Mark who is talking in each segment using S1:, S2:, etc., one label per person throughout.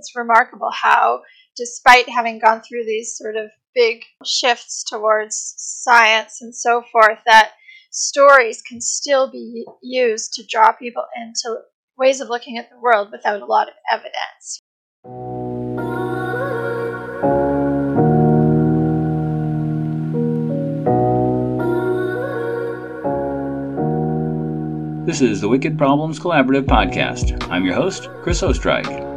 S1: it's remarkable how, despite having gone through these sort of big shifts towards science and so forth, that stories can still be used to draw people into ways of looking at the world without a lot of evidence.
S2: This is the Wicked Problems Collaborative Podcast. I'm your host, Chris Ostreich.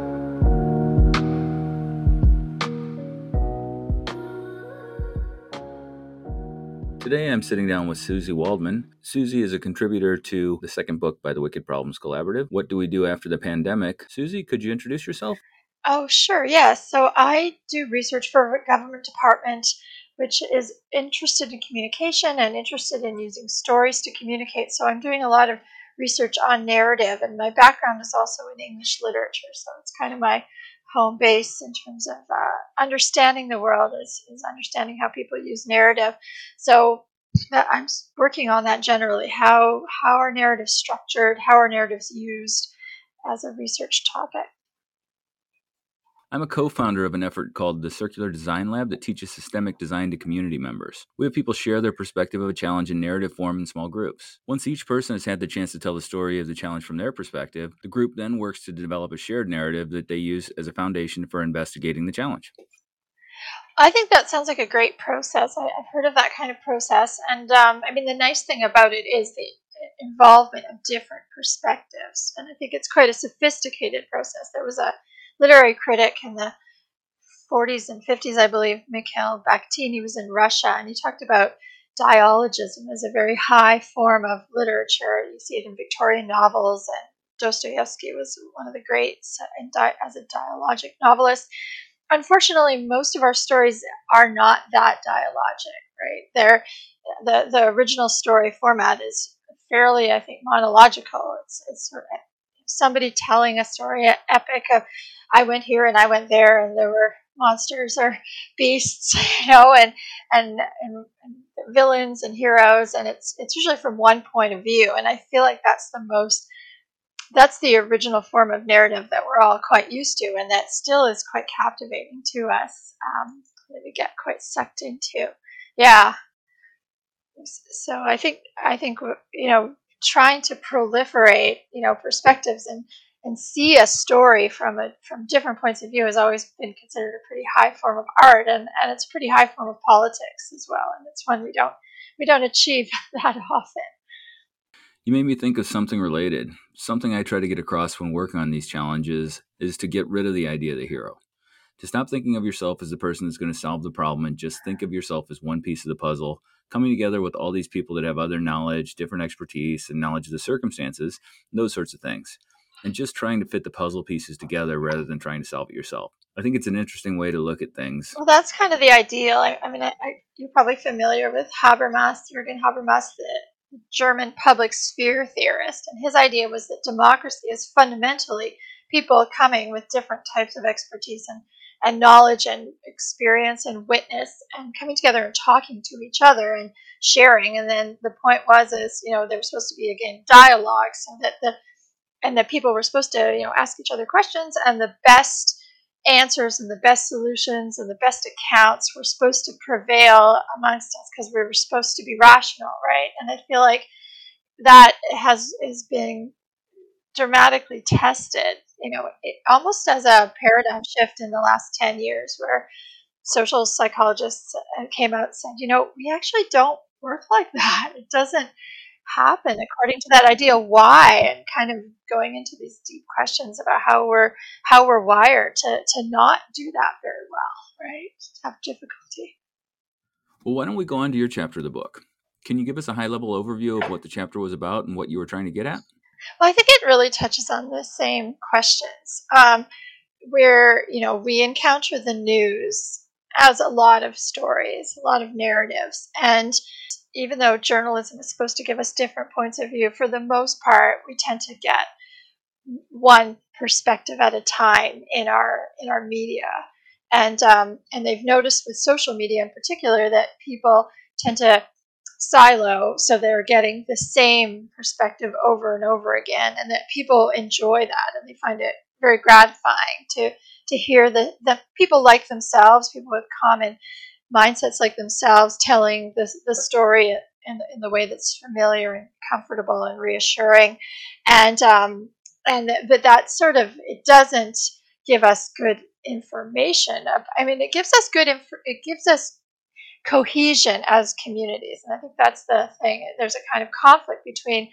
S2: Today I'm sitting down with Suzy Waldman. Suzy is a contributor to the second book by the Wicked Problems Collaborative, What Do We Do After the Pandemic? Suzy, could you introduce yourself?
S1: Oh, sure, yes. So I do research for a government department which is interested in communication and interested in using stories to communicate. So I'm doing a lot of research on narrative, and my background is also in English literature, so it's kind of my home base in terms of uh, understanding the world is, is understanding how people use narrative. So I'm working on that generally. How how are narratives structured? How are narratives used as a research topic?
S2: I'm a co founder of an effort called the Circular Design Lab that teaches systemic design to community members. We have people share their perspective of a challenge in narrative form in small groups. Once each person has had the chance to tell the story of the challenge from their perspective, the group then works to develop a shared narrative that they use as a foundation for investigating the challenge.
S1: I think that sounds like a great process. I, have heard of that kind of process. And um, I mean, the nice thing about it is the involvement of different perspectives. And I think it's quite a sophisticated process. There was a literary critic in the 40s and 50s, I believe, Mikhail Bakhtin. He was in Russia, and he talked about dialogism as a very high form of literature. You see it in Victorian novels, and Dostoevsky was one of the greats as a dialogic novelist. Unfortunately, most of our stories are not that dialogic, right? They're, the, the original story format is fairly, I think, monological. It's, it's sort of somebody telling a story, an epic of I went here and I went there, and there were monsters or beasts, you know, and and and, villains and heroes, and it's it's usually from one point of view, and I feel like that's the most that's the original form of narrative that we're all quite used to, and that still is quite captivating to us. Um, that we get quite sucked into. Yeah. So I think I think you know trying to proliferate you know perspectives and and see a story from a from different points of view has always been considered a pretty high form of art and, and it's a pretty high form of politics as well and it's one we don't we don't achieve that often.
S2: You made me think of something related. Something i try to get across when working on these challenges is to get rid of the idea of the hero. To stop thinking of yourself as the person that's going to solve the problem and just think of yourself as one piece of the puzzle coming together with all these people that have other knowledge different expertise and knowledge of the circumstances those sorts of things and just trying to fit the puzzle pieces together rather than trying to solve it yourself. I think it's an interesting way to look at things.
S1: Well, that's kind of the ideal. I, I mean, I, I, you're probably familiar with Habermas, Jürgen Habermas, the German public sphere theorist, and his idea was that democracy is fundamentally people coming with different types of expertise and, and knowledge and experience and witness and coming together and talking to each other and sharing. And then the point was is, you know, there was supposed to be again dialogue so that the and that people were supposed to you know ask each other questions and the best answers and the best solutions and the best accounts were supposed to prevail amongst us because we were supposed to be rational right? And i feel like that has is being dramatically tested you know it, almost as a paradigm shift in the last 10 years where social psychologists uh, came out and said you know we actually don't work like that. It doesn't happen according to that idea why? And kind of going into these deep questions about how we're how we're wired to to not do that very well right? To have difficulty.
S2: Well why don't we go on to your chapter of the book? Can you give us a high level overview of what the chapter was about and what you were trying to get at?
S1: Well i think it really touches on the same questions. Um, where you know we encounter the news as a lot of stories a lot of narratives and even though journalism is supposed to give us different points of view, for the most part, we tend to get one perspective at a time in our in our media, and um, and they've noticed with social media in particular that people tend to silo, so they're getting the same perspective over and over again, and that people enjoy that and they find it very gratifying to to hear the, the people like themselves, people with common mindsets like themselves, telling the, the story in, in the way that's familiar and comfortable and reassuring. And, um, and but that sort of, it doesn't give us good information. I mean, it gives us good, inf- it gives us cohesion as communities. And I think that's the thing. There's a kind of conflict between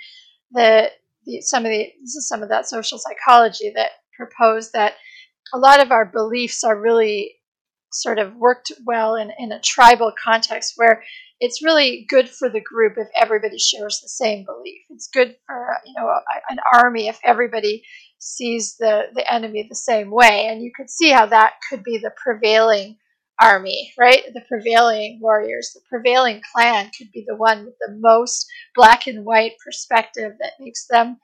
S1: the, the some of the this is some of that social psychology that proposed that a lot of our beliefs are really sort of worked well in, in a tribal context where it's really good for the group if everybody shares the same belief. It's good for you know an army if everybody sees the the enemy the same way, and you could see how that could be the prevailing army, right? The prevailing warriors, the prevailing clan could be the one with the most black and white perspective that makes them,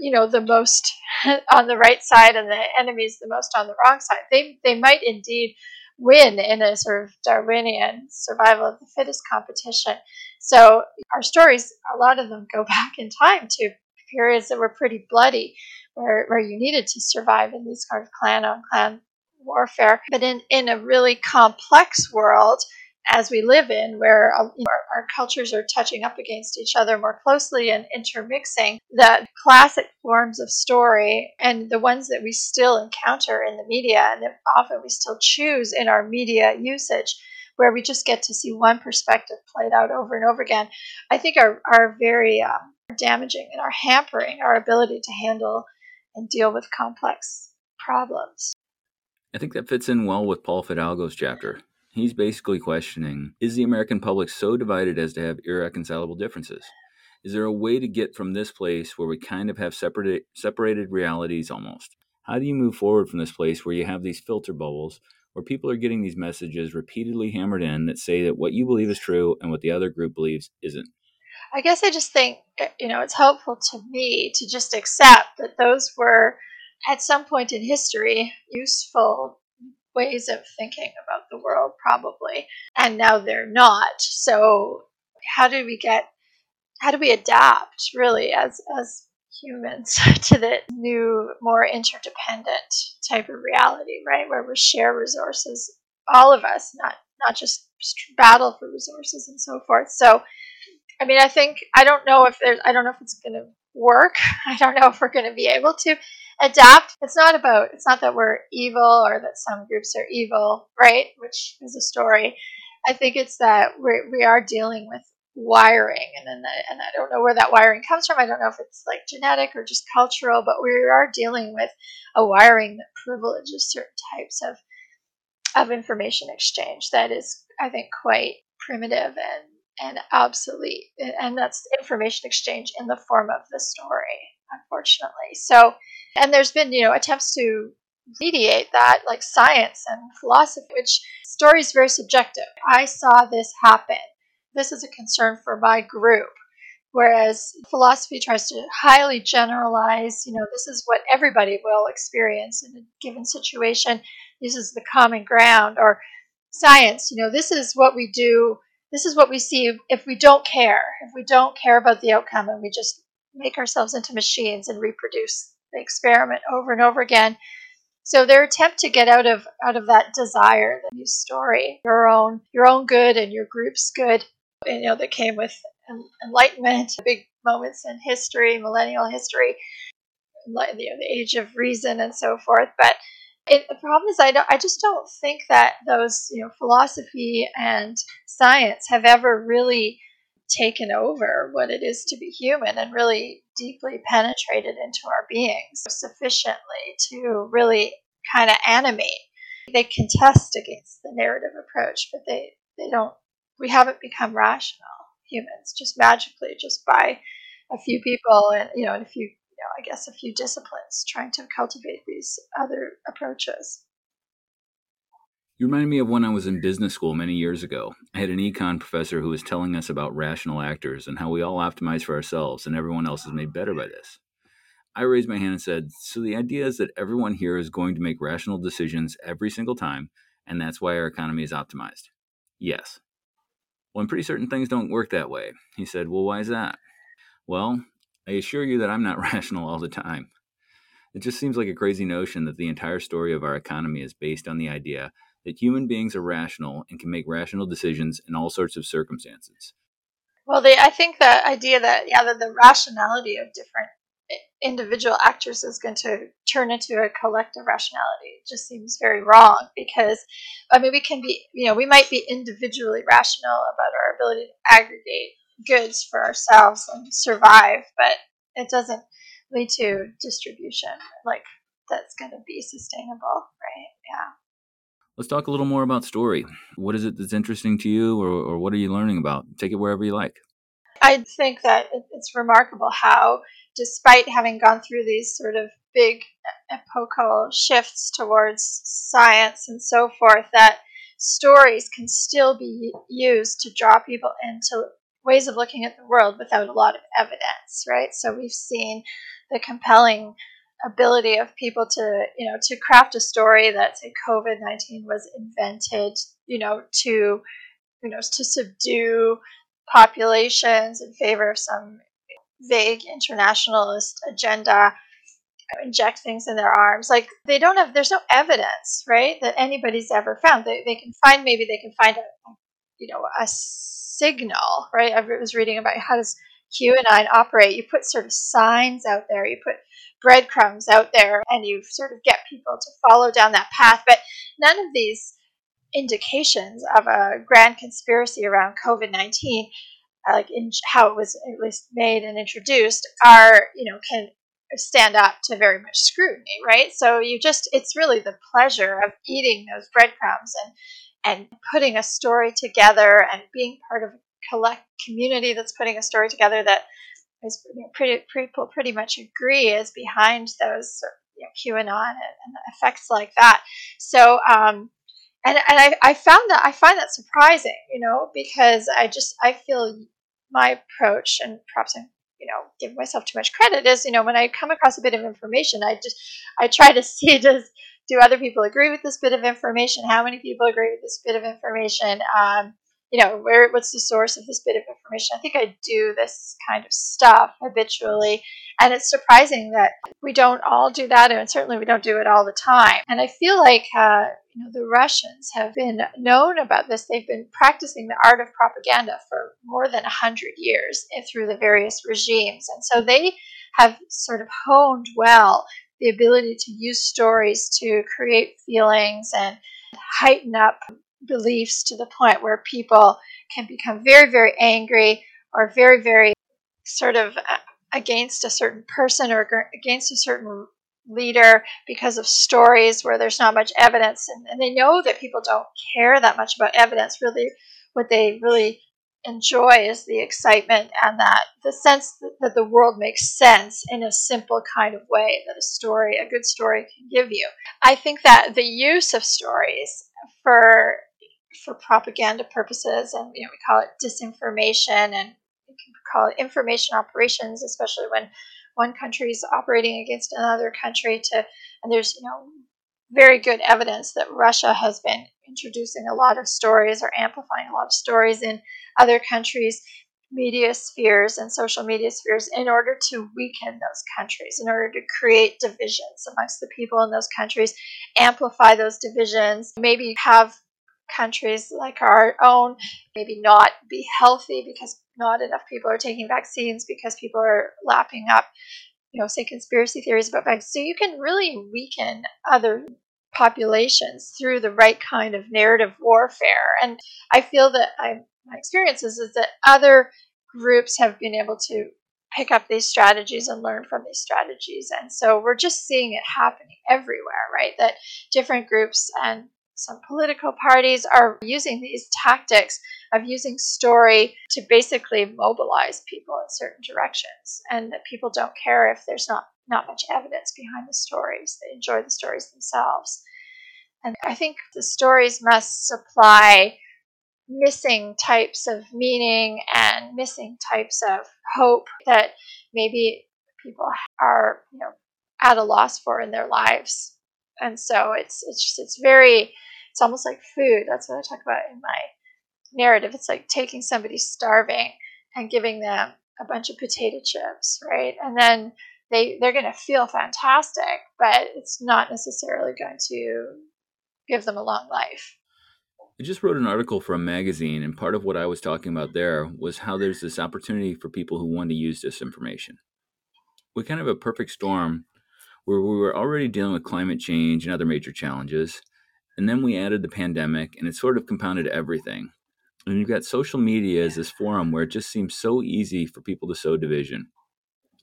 S1: you know, the most on the right side and the enemies the most on the wrong side. They they might indeed win in a sort of Darwinian survival of the fittest competition. So our stories, a lot of them go back in time to periods that were pretty bloody, where, where you needed to survive in these kind of clan on clan warfare. But in, in a really complex world, as we live in, where uh, our, our, cultures are touching up against each other more closely and intermixing, the classic forms of story and the ones that we still encounter in the media and that often we still choose in our media usage, where we just get to see one perspective played out over and over again, I think are, are very um, damaging and are hampering our ability to handle and deal with complex problems.
S2: I think that fits in well with Paul Fidalgo's chapter. He's basically questioning Is the American public so divided as to have irreconcilable differences? Is there a way to get from this place where we kind of have separated, separated realities almost? How do you move forward from this place where you have these filter bubbles where people are getting these messages repeatedly hammered in that say that what you believe is true and what the other group believes isn't?
S1: I guess I just think, eh, you know, it's helpful to me to just accept that those were at some point in history useful ways of thinking about world, probably. And now they're not. So, how do we get, how do we adapt really as, as humans to the new, more interdependent type of reality, right? Where we share resources, all of us, not, not just battle for resources and so forth. So, I mean, I think, I don't know if there's, I don't know if it's going to work. I don't know if we're going to be able to adapt. It's not about, it's not that we're evil or that some groups are evil, right? Which is a story. I think it's that we're, we are dealing with wiring and then the, and I don't know where that wiring comes from. I don't know if it's like genetic or just cultural, but we are dealing with a wiring that privileges certain types of of information exchange that is I think quite primitive and and obsolete. And that's information exchange in the form of the story, unfortunately. So and there's been, you know, attempts to mediate that, like science and philosophy, which story is very subjective. I saw this happen. This is a concern for my group. Whereas philosophy tries to highly generalize, you know, this is what everybody will experience in a given situation. This is the common ground. Or science, you know, this is what we do. This is what we see if we don't care, if we don't care about the outcome and we just make ourselves into machines and reproduce the experiment over and over again. So their attempt to get out of out of that desire, the new story, your own your own good and your group's good, you know, that came with enlightenment, big moments in history, millennial history, you know, the age of reason and so forth. But it, the problem is, I don't, I just don't think that those, you know, philosophy and science have ever really taken over what it is to be human and really deeply penetrated into our beings sufficiently to really kind of animate. They contest against the narrative approach, but they, they don't, we haven't become rational humans just magically, just by a few people and, you know, and a few, you know, I guess a few disciplines trying to cultivate these other approaches.
S2: You reminded me of when I was in business school many years ago. I had an econ professor who was telling us about rational actors and how we all optimize for ourselves and everyone else is made better by this. I raised my hand and said, So the idea is that everyone here is going to make rational decisions every single time, and that's why our economy is optimized? Yes. Well, I'm pretty certain things don't work that way. He said, Well, why is that? Well, I assure you that I'm not rational all the time. It just seems like a crazy notion that the entire story of our economy is based on the idea that human beings are rational and can make rational decisions in all sorts of circumstances.
S1: Well, the, I think the idea that yeah, that the rationality of different eh, individual actors is going to turn into a collective rationality it just seems very wrong because I mean we can be you know we might be individually rational about our ability to aggregate goods for ourselves and survive, but it doesn't lead to distribution like that's going to be sustainable, right? Yeah.
S2: Let's talk a little more about story. What is it that's interesting to you, or, or what are you learning about? Take it wherever you like.
S1: I think that it's remarkable how, despite having gone through these sort of big epochal shifts towards science and so forth, that stories can still be used to draw people into ways of looking at the world without a lot of evidence, right? So we've seen the compelling ability of people to, you know, to craft a story that say COVID nineteen was invented, you know, to, you know, to subdue populations in favor of some vague internationalist agenda inject things in their arms like they don't have there's no evidence right that anybody's ever found they, they can find maybe they can find a you know a signal, right? I was reading about how does QAnon operate. You put sort of signs out there, you put breadcrumbs out there, and you sort of get people to follow down that path. But none of these indications of a grand conspiracy around COVID 19, uh, like in how it was at least made and introduced, are, you know, can stand up to very much scrutiny, right? So you just, it's really the pleasure of eating those breadcrumbs and and putting a story together and being part of a collect community that's putting a story together that is pretty people pretty much agree is behind those you know, QAnon and, and effects like that. So um, and and I, I found that I find that surprising, you know, because I just I feel my approach and perhaps I'm you know give myself too much credit is you know when I come across a bit of information I just I try to see does do other people agree with this bit of information? How many people agree with this bit of information? Um, you know, where what's the source of this bit of information? I think I do this kind of stuff habitually, and it's surprising that we don't all do that, and certainly we don't do it all the time. And I feel like uh, you know the Russians have been known about this. They've been practicing the art of propaganda for more than hundred years through the various regimes, and so they have sort of honed well the ability to use stories to create feelings and heighten up beliefs to the point where people can become very, very angry or very, very sort of uh, against a certain person or against a certain leader because of stories where there's not much evidence and, and they know that people don't care that much about evidence really what they really enjoy is the excitement and that the sense that the world makes sense in a simple kind of way that a story, a good story, can give you. I think that the use of stories for for propaganda purposes, and you know, we call it disinformation, and we can call it information operations, especially when one country is operating against another country. To and there's you know very good evidence that Russia has been introducing a lot of stories or amplifying a lot of stories in other countries' media spheres and social media spheres in order to weaken those countries, in order to create divisions amongst the people in those countries, amplify those divisions, maybe have countries like our own maybe not be healthy because not enough people are taking vaccines because people are lapping up you know say conspiracy theories about vaccines so you can really weaken other populations through the right kind of narrative warfare and i feel that i my experiences is that other groups have been able to pick up these strategies and learn from these strategies. And so we're just seeing it happening everywhere, right? That different groups and some political parties are using these tactics of using story to basically mobilize people in certain directions and that people don't care if there's not not much evidence behind the stories. They enjoy the stories themselves. And i think the stories must supply missing types of meaning and missing types of hope that maybe people are you know at a loss for in their lives. And so it's it's just it's very it's almost like food that's what i talk about in my narrative it's like taking somebody starving and giving them a bunch of potato chips right and then they they're going to feel fantastic, but it's not necessarily going to give them a long life.
S2: I just wrote an article for a magazine, and part of what I was talking about there was how there's this opportunity for people who want to use this information. We kind of a perfect storm where we were already dealing with climate change and other major challenges, and then we added the pandemic, and it sort of compounded everything. And you've got social media as this forum where it just seems so easy for people to sow division,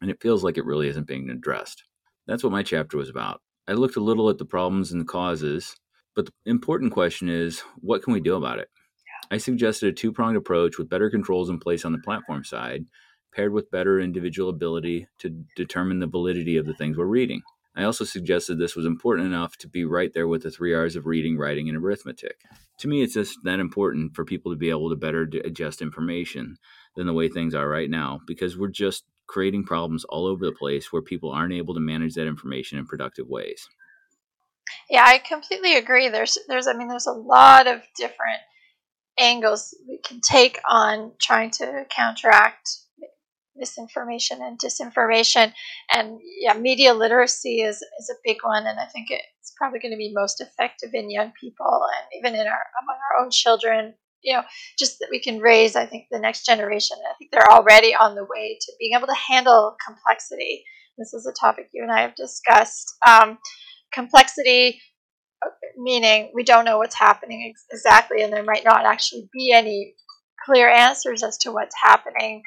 S2: and it feels like it really isn't being addressed. That's what my chapter was about. I looked a little at the problems and the causes, but the important question is what can we do about it? I suggested a two pronged approach with better controls in place on the platform side, paired with better individual ability to determine the validity of the things we're reading. I also suggested this was important enough to be right there with the three R's of reading, writing, and arithmetic. To me, it's just that important for people to be able to better adjust information than the way things are right now, because we're just creating problems all over the place where people aren't able to manage that information in productive ways.
S1: Yeah, I completely agree. There's there's I mean there's a lot of different angles we can take on trying to counteract misinformation and disinformation. And yeah media literacy is, is a big one and i think it's probably going to be most effective in young people and even in our among our own children. You know just that we can raise i think the next generation. I think they're already on the way to being able to handle complexity. This is a topic you and i have discussed. Um, complexity meaning we don't know what's happening ex- exactly and there might not actually be any clear answers as to what's happening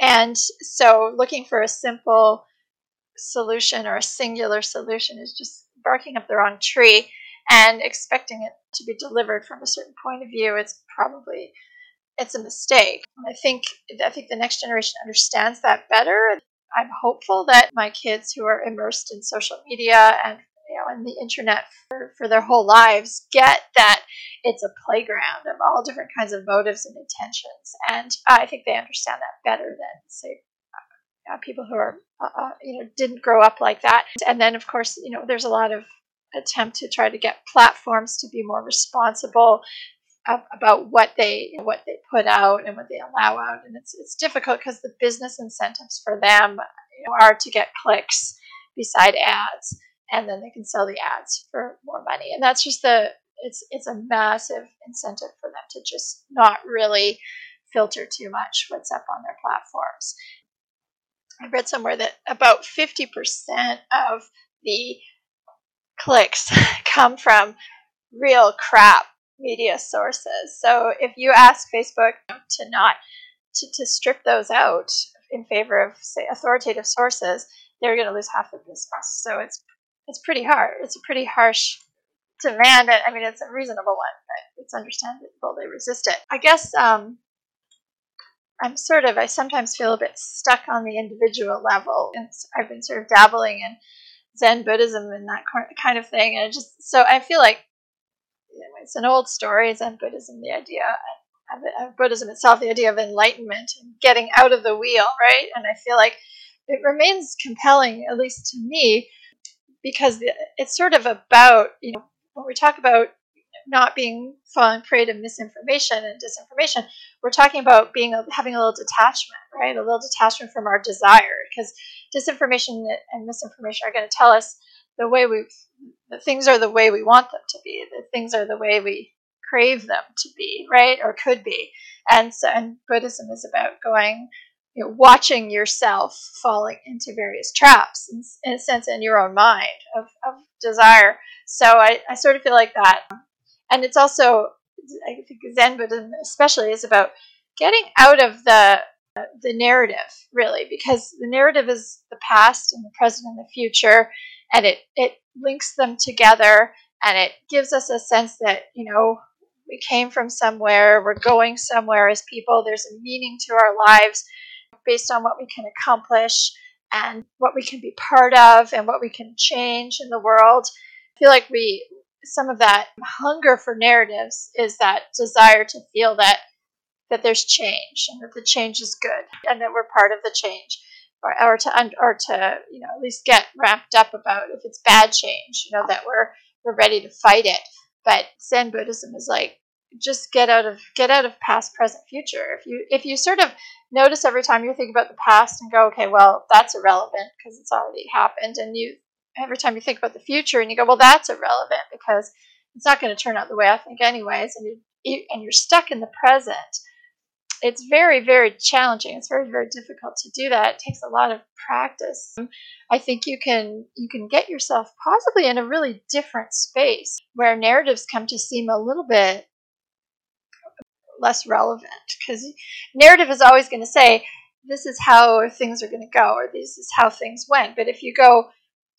S1: and so looking for a simple solution or a singular solution is just barking up the wrong tree and expecting it to be delivered from a certain point of view it's probably it's a mistake. I think i think the next generation understands that better. I'm hopeful that my kids who are immersed in social media and you know, and the internet for, for their whole lives get that it's a playground of all different kinds of motives and intentions. And I think they understand that better than, say, uh, people who are, uh, uh, you know, didn't grow up like that. And then, of course, you know, there's a lot of attempt to try to get platforms to be more responsible about what they what they put out and what they allow out and it's it's difficult because the business incentives for them you know, are to get clicks beside ads and then they can sell the ads for more money. And that's just the it's it's a massive incentive for them to just not really filter too much what's up on their platforms. I read somewhere that about 50% of the clicks come from real crap media sources. So if you ask Facebook to not to, to strip those out in favor of say authoritative sources, they're going to lose half of their business. So it's it's pretty hard. It's a pretty harsh demand. I mean, it's a reasonable one, but it's understandable they resist it. I guess um, I'm sort of, I sometimes feel a bit stuck on the individual level. And I've been sort of dabbling in Zen Buddhism and that kind of thing. And just, so I feel like you know, it's an old story, Zen Buddhism, the idea of, of Buddhism itself, the idea of enlightenment and getting out of the wheel, right? And I feel like it remains compelling, at least to me, because it's sort of about you know when we talk about not being falling prey to misinformation and disinformation we're talking about being having a little detachment right? A little detachment from our desire because disinformation and misinformation are going to tell us the way we the things are the way we want them to be the things are the way we crave them to be right? Or could be. And so and buddhism is about going you know, watching yourself falling into various traps in, in, a sense in your own mind of, of desire. So I, I sort of feel like that. And it's also, I think Zen Buddhism especially is about getting out of the the narrative really because the narrative is the past and the present and the future and it it links them together and it gives us a sense that you know we came from somewhere we're going somewhere as people there's a meaning to our lives based on what we can accomplish and what we can be part of and what we can change in the world. I feel like we some of that hunger for narratives is that desire to feel that that there's change and that the change is good and that we're part of the change or, or to or to you know at least get wrapped up about if it's bad change you know that we're we're ready to fight it but zen buddhism is like just get out of get out of past present future. If you if you sort of notice every time you think about the past and go okay well that's irrelevant because it's already happened and you every time you think about the future and you go well that's irrelevant because it's not going to turn out the way i think anyways and you and you're stuck in the present it's very very challenging. It's very very difficult to do that. It takes a lot of practice. I think you can you can get yourself possibly in a really different space where narratives come to seem a little bit less relevant because narrative is always going to say this is how things are going to go or this is how things went. But if you go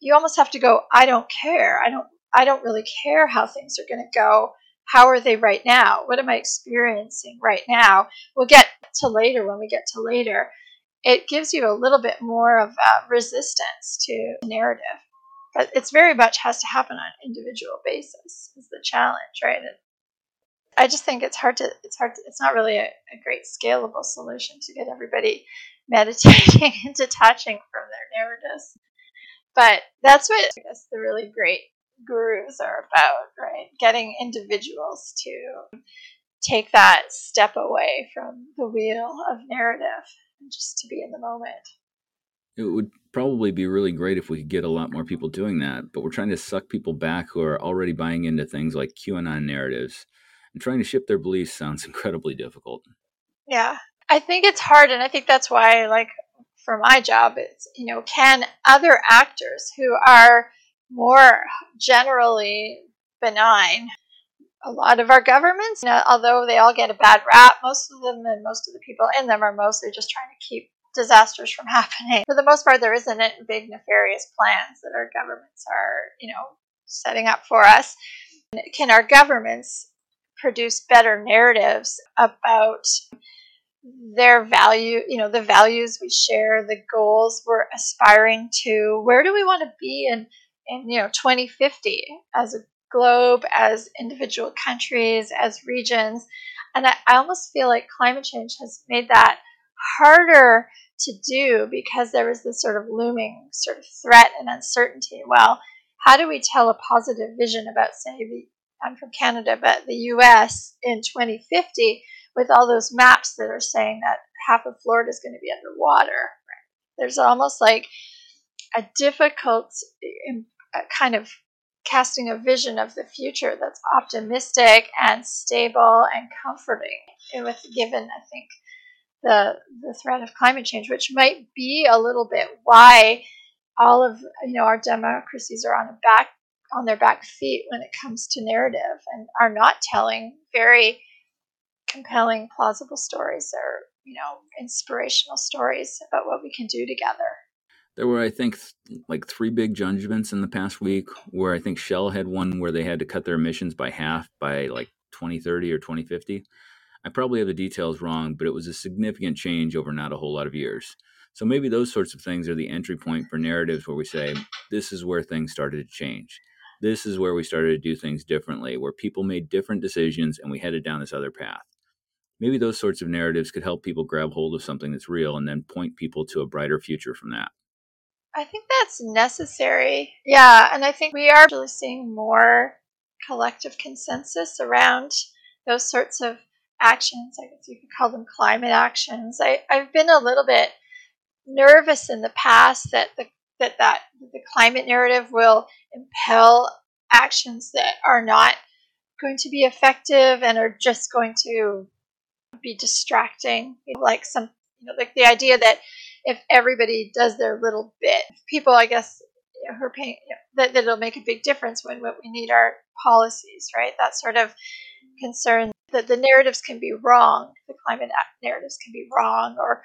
S1: you almost have to go i don't care. I don't i don't really care how things are going to go. How are they right now? What am i experiencing right now? We'll get to later when we get to later it gives you a little bit more of resistance to narrative. But it's very much has to happen on an individual basis is the challenge right I just think it's hard to it's hard to, it's not really a, a, great scalable solution to get everybody meditating and detaching from their narratives. But that's what I guess the really great gurus are about, right? Getting individuals to take that step away from the wheel of narrative and just to be in the moment.
S2: It would probably be really great if we could get a lot more people doing that, but we're trying to suck people back who are already buying into things like QAnon narratives and trying to shift their beliefs sounds incredibly difficult.
S1: Yeah, I think it's hard, and I think that's why, like, for my job, it's you know, can other actors who are more generally benign a lot of our governments, you know, although they all get a bad rap, most of them and most of the people in them are mostly just trying to keep disasters from happening. For the most part, there isn't big nefarious plans that our governments are, you know, setting up for us. Can our governments produce better narratives about their value, you know, the values we share, the goals we're aspiring to. Where do we want to be in, in you know, 2050 as a globe, as individual countries, as regions? And I, I almost feel like climate change has made that harder to do because there is this sort of looming sort of threat and uncertainty. Well, how do we tell a positive vision about, say, the I'm from Canada, but the US in 2050 with all those maps that are saying that half of Florida is going to be underwater. There's almost like a difficult kind of casting a vision of the future that's optimistic and stable and comforting with given I think the the threat of climate change which might be a little bit why all of you know our democracies are on a back on their back feet when it comes to narrative and are not telling very compelling, plausible stories or, you know, inspirational stories about what we can do together.
S2: There were, I think, th- like three big judgments in the past week where I think Shell had one where they had to cut their emissions by half by like 2030 or 2050. I probably have the details wrong, but it was a significant change over not a whole lot of years. So maybe those sorts of things are the entry point for narratives where we say, this is where things started to change this is where we started to do things differently, where people made different decisions and we headed down this other path. Maybe those sorts of narratives could help people grab hold of something that's real and then point people to a brighter future from that.
S1: I think that's necessary. Yeah, and I think we are really seeing more collective consensus around those sorts of actions. I guess you could call them climate actions. I, I've been a little bit nervous in the past that the that that the climate narrative will impel actions that are not going to be effective and are just going to be distracting. Like some you know like the idea that if everybody does their little bit people i guess you know, paying, you know, that, that it'll make a big difference when what we need are policies right? That sort of concern that the narratives can be wrong the climate narratives can be wrong or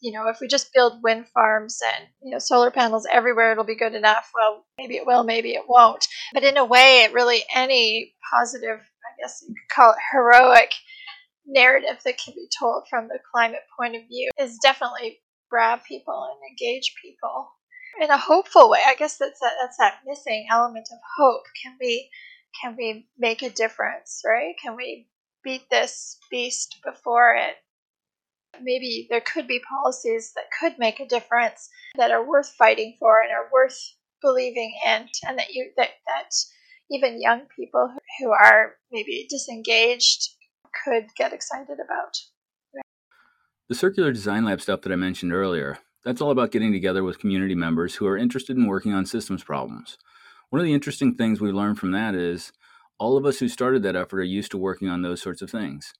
S1: you know, if we just build wind farms and, you know, solar panels everywhere, it'll be good enough. Well, maybe it will, maybe it won't. But in a way, it really, any positive, I guess you could call it heroic narrative that can be told from the climate point of view is definitely grab people and engage people in a hopeful way. I guess that's that, that's that missing element of hope. Can we, can we make a difference, right? Can we beat this beast before it maybe there could be policies that could make a difference that are worth fighting for and are worth believing in and that you that that even young people who are maybe disengaged could get excited about.
S2: The Circular Design Lab stuff that I mentioned earlier, that's all about getting together with community members who are interested in working on systems problems. One of the interesting things we learned from that is all of us who started that effort are used to working on those sorts of things.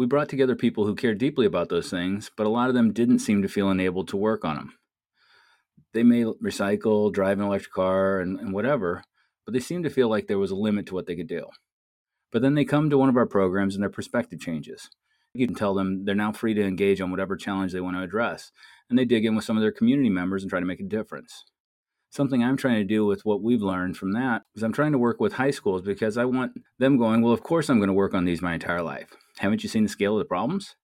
S2: We brought together people who cared deeply about those things, but a lot of them didn't seem to feel enabled to work on them. They may recycle, drive an electric car, and, and whatever, but they seemed to feel like there was a limit to what they could do. But then they come to one of our programs and their perspective changes. You can tell them they're now free to engage on whatever challenge they want to address, and they dig in with some of their community members and try to make a difference. Something I'm trying to do with what we've learned from that is I'm trying to work with high schools because I want them going, well, of course I'm going to work on these my entire life. Haven't you seen the scale of the problems?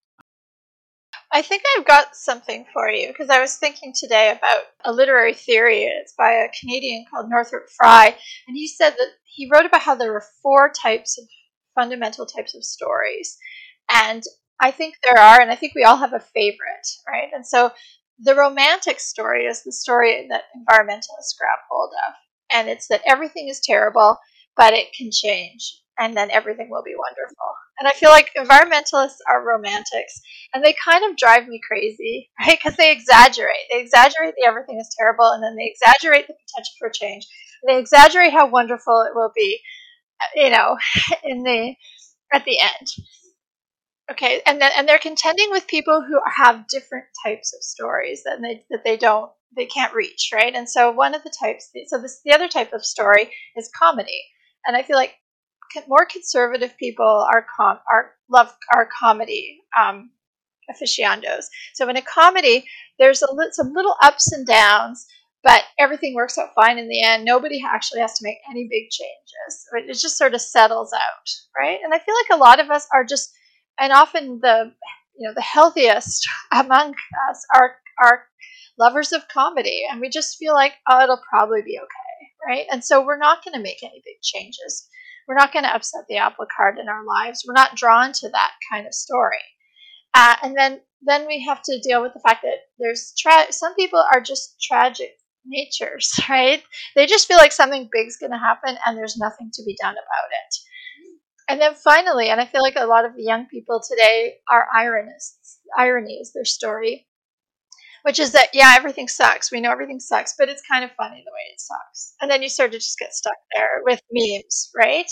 S1: I think I've got something for you because I was thinking today about a literary theory. It's by a Canadian called Northrop Frye, and he said that he wrote about how there were four types of fundamental types of stories. And I think there are, and I think we all have a favorite, right? And so the romantic story is the story that environmentalists grab hold of. And it's that everything is terrible, but it can change, and then everything will be wonderful. And I feel like environmentalists are romantics, and they kind of drive me crazy, right? Because they exaggerate. They exaggerate the everything is terrible, and then they exaggerate the potential for change. They exaggerate how wonderful it will be, you know, in the at the end. Okay, and then and they're contending with people who have different types of stories that they that they don't they can't reach, right? And so one of the types, so this the other type of story is comedy, and I feel like more conservative people are com are love are comedy um, aficionados. So in a comedy, there's a li- some little ups and downs, but everything works out fine in the end. Nobody actually has to make any big changes. It just sort of settles out, right? And I feel like a lot of us are just and often the you know the healthiest among us are are lovers of comedy. And we just feel like oh it'll probably be okay right? And so we're not going to make any big changes. We're not going to upset the apple cart in our lives. We're not drawn to that kind of story. Uh, and then then we have to deal with the fact that there's tra- some people are just tragic natures right? They just feel like something big's going to happen and there's nothing to be done about it and then finally, and I feel like a lot of the young people today are ironists. Irony is their story, which is that, yeah, everything sucks. We know everything sucks, but it's kind of funny the way it sucks. And then you sort of just get stuck there with memes, right?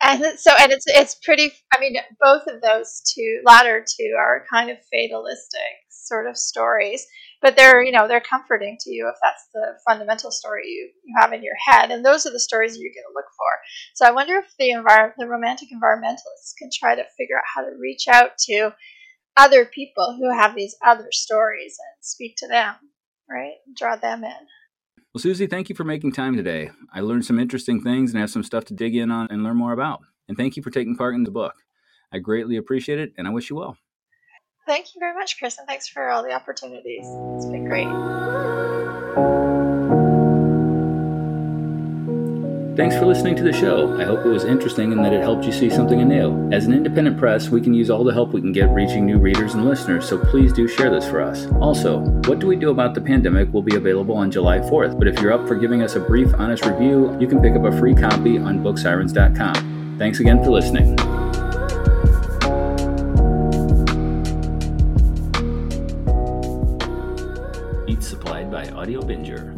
S1: And so, and it's it's pretty. I mean, both of those two, latter two, are kind of fatalistic sort of stories but they're you know they're comforting to you if that's the fundamental story you, you have in your head and those are the stories you're going to look for. So i wonder if the the romantic environmentalists can try to figure out how to reach out to other people who have these other stories and speak to them right? Draw them in.
S2: Well Suzy thank you for making time today. I learned some interesting things and have some stuff to dig in on and learn more about. And thank you for taking part in the book. I greatly appreciate it and i wish you well
S1: Thank you very much, Chris, and thanks for all the opportunities. It's been great.
S2: Thanks for listening to the show. I hope it was interesting and that it helped you see something anew. As an independent press, we can use all the help we can get reaching new readers and listeners, so please do share this for us. Also, What Do We Do About the Pandemic will be available on July 4th, but if you're up for giving us a brief, honest review, you can pick up a free copy on booksirens.com. Thanks again for listening. Claudio Binger.